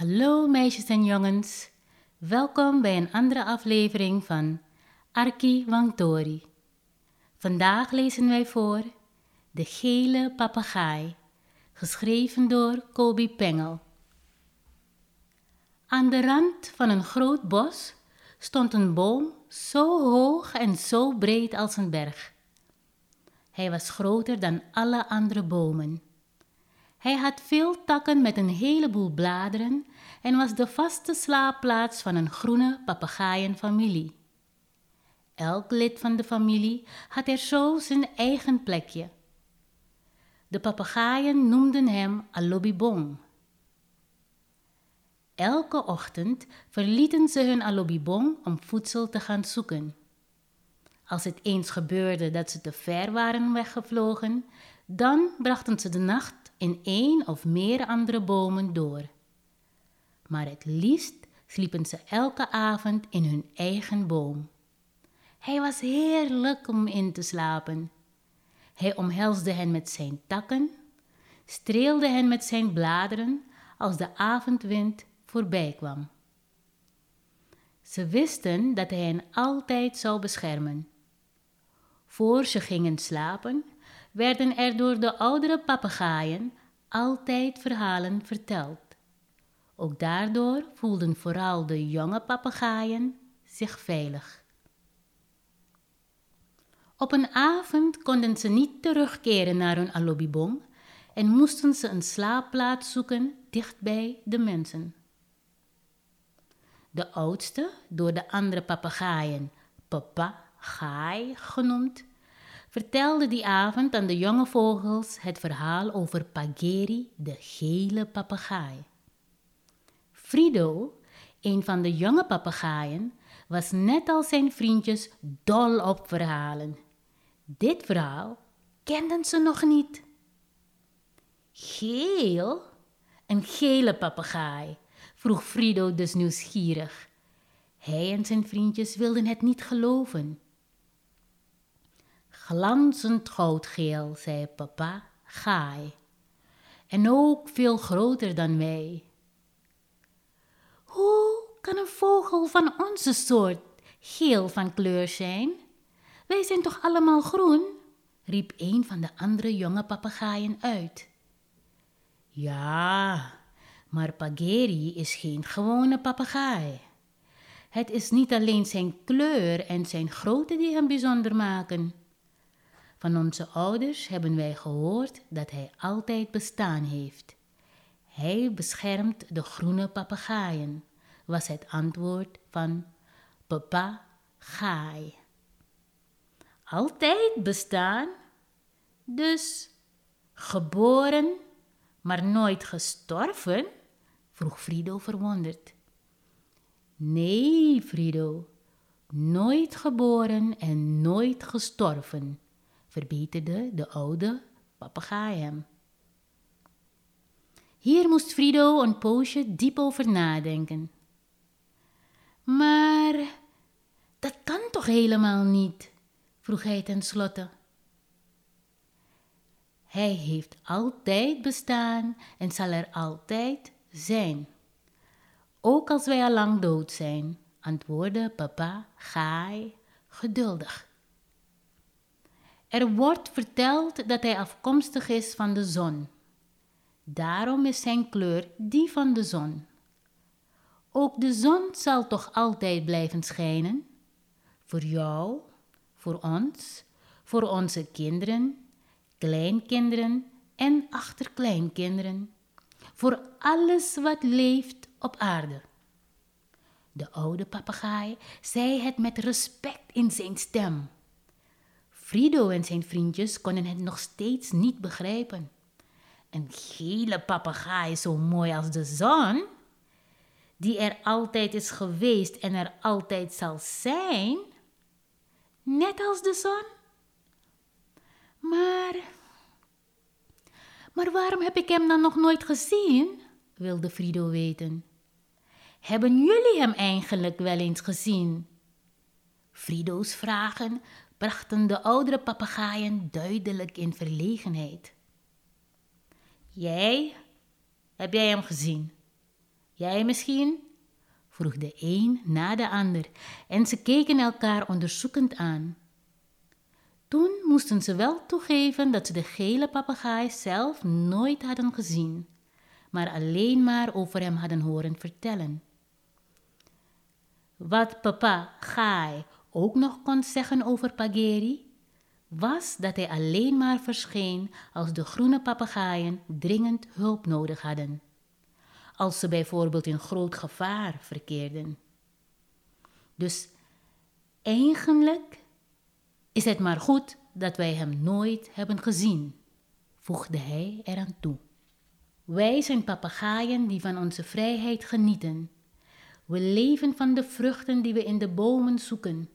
Hallo meisjes en jongens, welkom bij een andere aflevering van Arki Wangtori. Vandaag lezen wij voor De Gele Papegaai, geschreven door Kobi Pengel. Aan de rand van een groot bos stond een boom zo hoog en zo breed als een berg. Hij was groter dan alle andere bomen. Hij had veel takken met een heleboel bladeren en was de vaste slaapplaats van een groene papegaaienfamilie. Elk lid van de familie had er zo zijn eigen plekje. De papegaaien noemden hem Alobibong. Elke ochtend verlieten ze hun alobibong om voedsel te gaan zoeken. Als het eens gebeurde dat ze te ver waren weggevlogen, dan brachten ze de nacht in één of meer andere bomen door. Maar het liefst sliepen ze elke avond in hun eigen boom. Hij was heerlijk om in te slapen. Hij omhelsde hen met zijn takken, streelde hen met zijn bladeren als de avondwind voorbij kwam. Ze wisten dat hij hen altijd zou beschermen. Voor ze gingen slapen, werden er door de oudere papegaaien altijd verhalen verteld. Ook daardoor voelden vooral de jonge papegaaien zich veilig. Op een avond konden ze niet terugkeren naar hun alobibong en moesten ze een slaapplaats zoeken dichtbij de mensen. De oudste, door de andere papegaaien papa gaai genoemd, vertelde die avond aan de jonge vogels het verhaal over Pageri, de gele papegaai. Frido, een van de jonge papegaaien, was net als zijn vriendjes dol op verhalen. Dit verhaal kenden ze nog niet. Geel? Een gele papegaai, vroeg Frido dus nieuwsgierig. Hij en zijn vriendjes wilden het niet geloven. Glanzend goudgeel, zei papa, gaai. En ook veel groter dan wij. Hoe kan een vogel van onze soort geel van kleur zijn? Wij zijn toch allemaal groen? riep een van de andere jonge papegaaien uit. Ja, maar Pageri is geen gewone papegaai. Het is niet alleen zijn kleur en zijn grootte die hem bijzonder maken. Van onze ouders hebben wij gehoord dat hij altijd bestaan heeft. Hij beschermt de groene papegaaien, was het antwoord van papa Gaai. Altijd bestaan? Dus geboren, maar nooit gestorven? vroeg Frido verwonderd. Nee, Frido, nooit geboren en nooit gestorven, verbeterde de oude papegaai hem. Hier moest Frido een poosje diep over nadenken. Maar dat kan toch helemaal niet? vroeg hij tenslotte. Hij heeft altijd bestaan en zal er altijd zijn. Ook als wij al lang dood zijn, antwoordde papa Gaai geduldig. Er wordt verteld dat hij afkomstig is van de zon. Daarom is zijn kleur die van de zon. Ook de zon zal toch altijd blijven schijnen? Voor jou, voor ons, voor onze kinderen, kleinkinderen en achterkleinkinderen. Voor alles wat leeft op aarde. De oude papegaai zei het met respect in zijn stem. Frido en zijn vriendjes konden het nog steeds niet begrijpen. Een gele papegaai zo mooi als de zon, die er altijd is geweest en er altijd zal zijn, net als de zon. Maar, maar waarom heb ik hem dan nog nooit gezien? wilde Frido weten. Hebben jullie hem eigenlijk wel eens gezien? Frido's vragen brachten de oudere papegaaien duidelijk in verlegenheid. Jij? Heb jij hem gezien? Jij misschien? vroeg de een na de ander en ze keken elkaar onderzoekend aan. Toen moesten ze wel toegeven dat ze de gele papegaai zelf nooit hadden gezien, maar alleen maar over hem hadden horen vertellen. Wat papa Gaai ook nog kon zeggen over Pageri, was dat hij alleen maar verscheen als de groene papegaaien dringend hulp nodig hadden, als ze bijvoorbeeld in groot gevaar verkeerden. Dus eigenlijk is het maar goed dat wij hem nooit hebben gezien, voegde hij eraan toe. Wij zijn papegaaien die van onze vrijheid genieten. We leven van de vruchten die we in de bomen zoeken.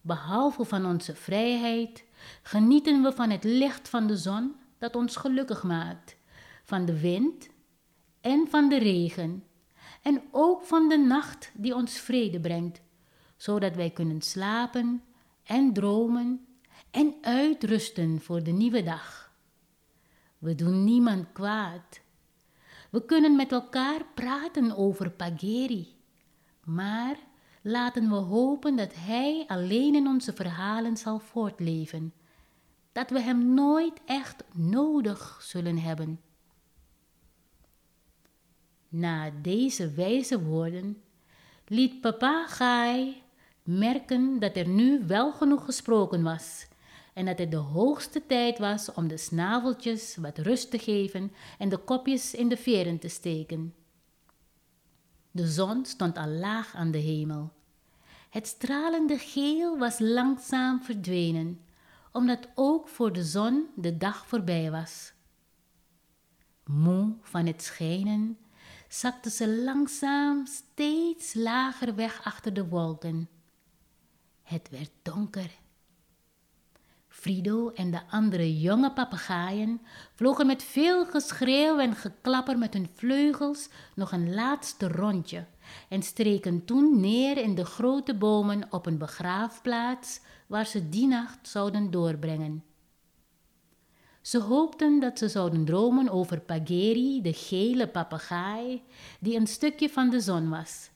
Behalve van onze vrijheid, genieten we van het licht van de zon dat ons gelukkig maakt, van de wind en van de regen, en ook van de nacht die ons vrede brengt, zodat wij kunnen slapen en dromen en uitrusten voor de nieuwe dag. We doen niemand kwaad. We kunnen met elkaar praten over Pageri, maar laten we hopen dat Hij alleen in onze verhalen zal voortleven, dat we Hem nooit echt nodig zullen hebben. Na deze wijze woorden liet papa Gai merken dat er nu wel genoeg gesproken was en dat het de hoogste tijd was om de snaveltjes wat rust te geven en de kopjes in de veren te steken. De zon stond al laag aan de hemel. Het stralende geel was langzaam verdwenen, omdat ook voor de zon de dag voorbij was. Moe van het schijnen, zakte ze langzaam steeds lager weg achter de wolken. Het werd donker Frido en de andere jonge papegaaien vlogen met veel geschreeuw en geklapper met hun vleugels nog een laatste rondje en streken toen neer in de grote bomen op een begraafplaats waar ze die nacht zouden doorbrengen. Ze hoopten dat ze zouden dromen over Pageri, de gele papegaai, die een stukje van de zon was,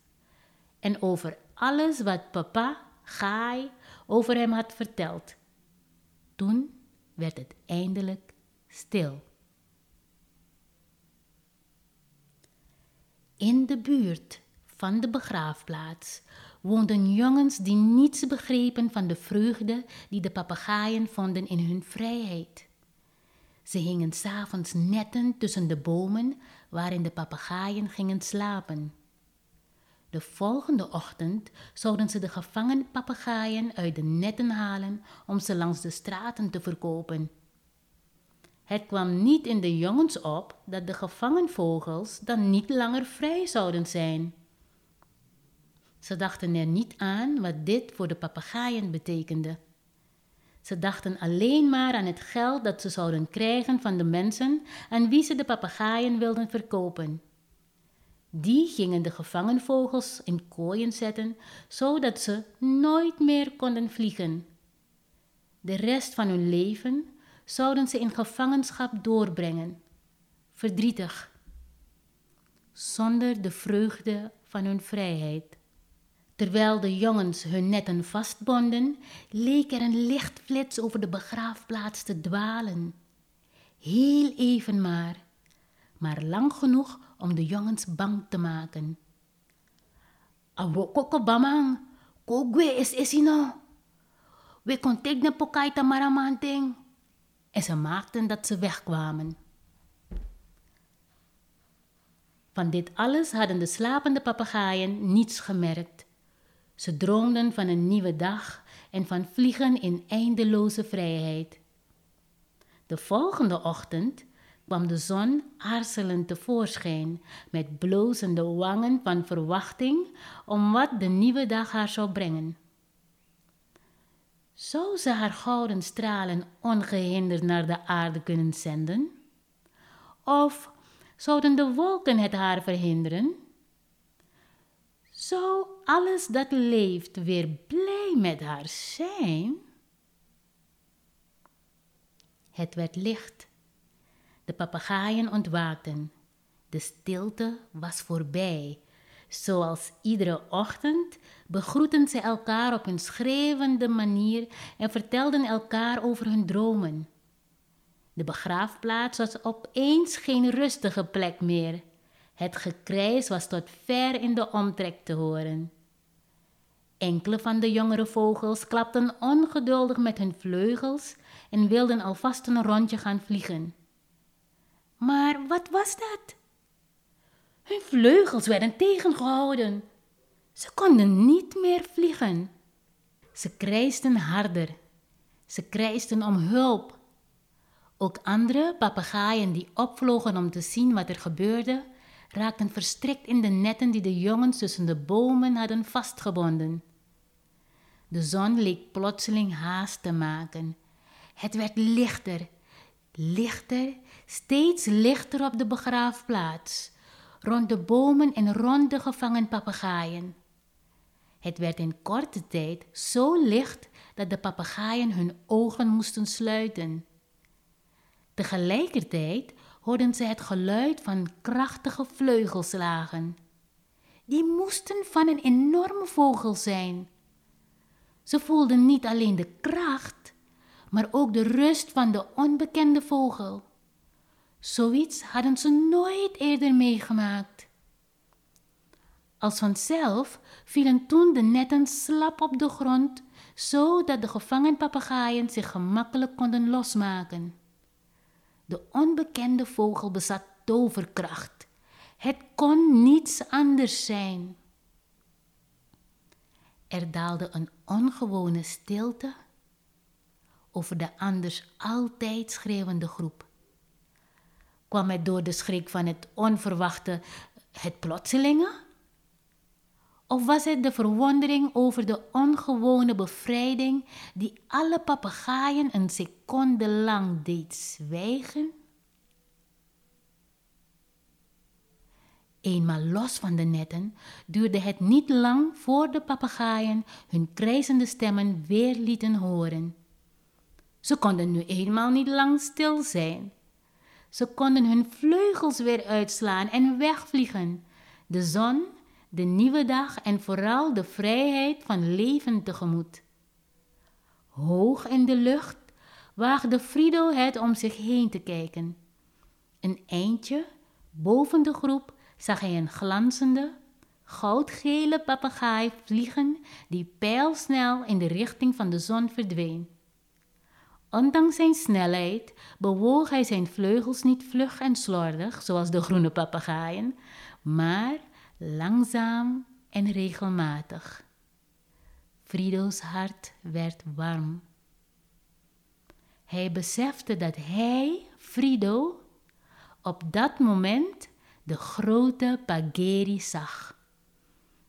en over alles wat papa, Gaai, over hem had verteld toen werd het eindelijk stil. In de buurt van de begraafplaats woonden jongens die niets begrepen van de vreugde die de papegaaien vonden in hun vrijheid. Ze hingen s'avonds netten tussen de bomen waarin de papegaaien gingen slapen. De volgende ochtend zouden ze de gevangen papegaaien uit de netten halen om ze langs de straten te verkopen. Het kwam niet in de jongens op dat de gevangen vogels dan niet langer vrij zouden zijn. Ze dachten er niet aan wat dit voor de papegaaien betekende. Ze dachten alleen maar aan het geld dat ze zouden krijgen van de mensen aan wie ze de papegaaien wilden verkopen. Die gingen de gevangen vogels in kooien zetten, zodat ze nooit meer konden vliegen. De rest van hun leven zouden ze in gevangenschap doorbrengen, verdrietig, zonder de vreugde van hun vrijheid. Terwijl de jongens hun netten vastbonden, leek er een lichtflits over de begraafplaats te dwalen. Heel even maar, maar lang genoeg om de jongens bang te maken. Awoko ko bamang, ko gwe is isino. We kon tekne pokaita maramanting. En ze maakten dat ze wegkwamen. Van dit alles hadden de slapende papegaaien niets gemerkt. Ze droomden van een nieuwe dag en van vliegen in eindeloze vrijheid. De volgende ochtend kwam de zon aarzelend tevoorschijn met blozende wangen van verwachting om wat de nieuwe dag haar zou brengen. Zou ze haar gouden stralen ongehinderd naar de aarde kunnen zenden? Of zouden de wolken het haar verhinderen? Zou alles dat leeft weer blij met haar zijn? Het werd licht de papegaaien ontwaakten. De stilte was voorbij. Zoals iedere ochtend begroetten ze elkaar op een schreeuwende manier en vertelden elkaar over hun dromen. De begraafplaats was opeens geen rustige plek meer. Het gekrijs was tot ver in de omtrek te horen. Enkele van de jongere vogels klapten ongeduldig met hun vleugels en wilden alvast een rondje gaan vliegen. Maar wat was dat? Hun vleugels werden tegengehouden. Ze konden niet meer vliegen. Ze krijsten harder. Ze krijsten om hulp. Ook andere papegaaien die opvlogen om te zien wat er gebeurde, raakten verstrikt in de netten die de jongens tussen de bomen hadden vastgebonden. De zon leek plotseling haast te maken. Het werd lichter, lichter, steeds lichter op de begraafplaats, rond de bomen en rond de gevangen papegaaien. Het werd in korte tijd zo licht dat de papegaaien hun ogen moesten sluiten. Tegelijkertijd hoorden ze het geluid van krachtige vleugelslagen. Die moesten van een enorme vogel zijn. Ze voelden niet alleen de kracht, maar ook de rust van de onbekende vogel. Zoiets hadden ze nooit eerder meegemaakt. Als vanzelf vielen toen de netten slap op de grond, zodat de gevangen papegaaien zich gemakkelijk konden losmaken. De onbekende vogel bezat toverkracht. Het kon niets anders zijn. Er daalde een ongewone stilte over de anders altijd schreeuwende groep. Kwam het door de schrik van het onverwachte, het plotselinge? Of was het de verwondering over de ongewone bevrijding die alle papegaaien een seconde lang deed zwijgen? Eenmaal los van de netten duurde het niet lang voor de papegaaien hun krijzende stemmen weer lieten horen. Ze konden nu eenmaal niet lang stil zijn. Ze konden hun vleugels weer uitslaan en wegvliegen. De zon de nieuwe dag en vooral de vrijheid van leven tegemoet. Hoog in de lucht waagde Frido het om zich heen te kijken. Een eindje boven de groep zag hij een glanzende, goudgele papegaai vliegen die pijlsnel in de richting van de zon verdween. Ondanks zijn snelheid bewoog hij zijn vleugels niet vlug en slordig zoals de groene papegaaien, maar langzaam en regelmatig. Frido's hart werd warm. Hij besefte dat hij, Frido, op dat moment de grote Pageri zag,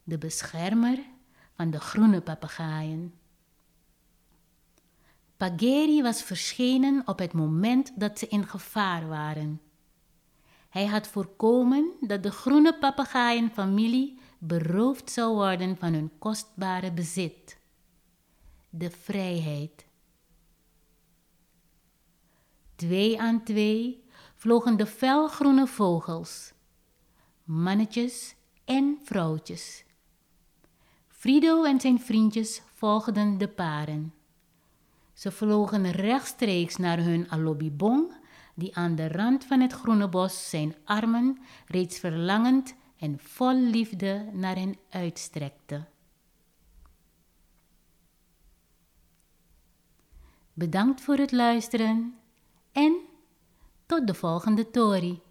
de beschermer van de groene papegaaien. Pageri was verschenen op het moment dat ze in gevaar waren. Hij had voorkomen dat de groene papegaaienfamilie beroofd zou worden van hun kostbare bezit, de vrijheid. Twee aan twee vlogen de felgroene vogels, mannetjes en vrouwtjes. Frido en zijn vriendjes volgden de paren. Ze vlogen rechtstreeks naar hun alobibong die aan de rand van het groene bos zijn armen reeds verlangend en vol liefde naar hen uitstrekte. Bedankt voor het luisteren en tot de volgende Tori.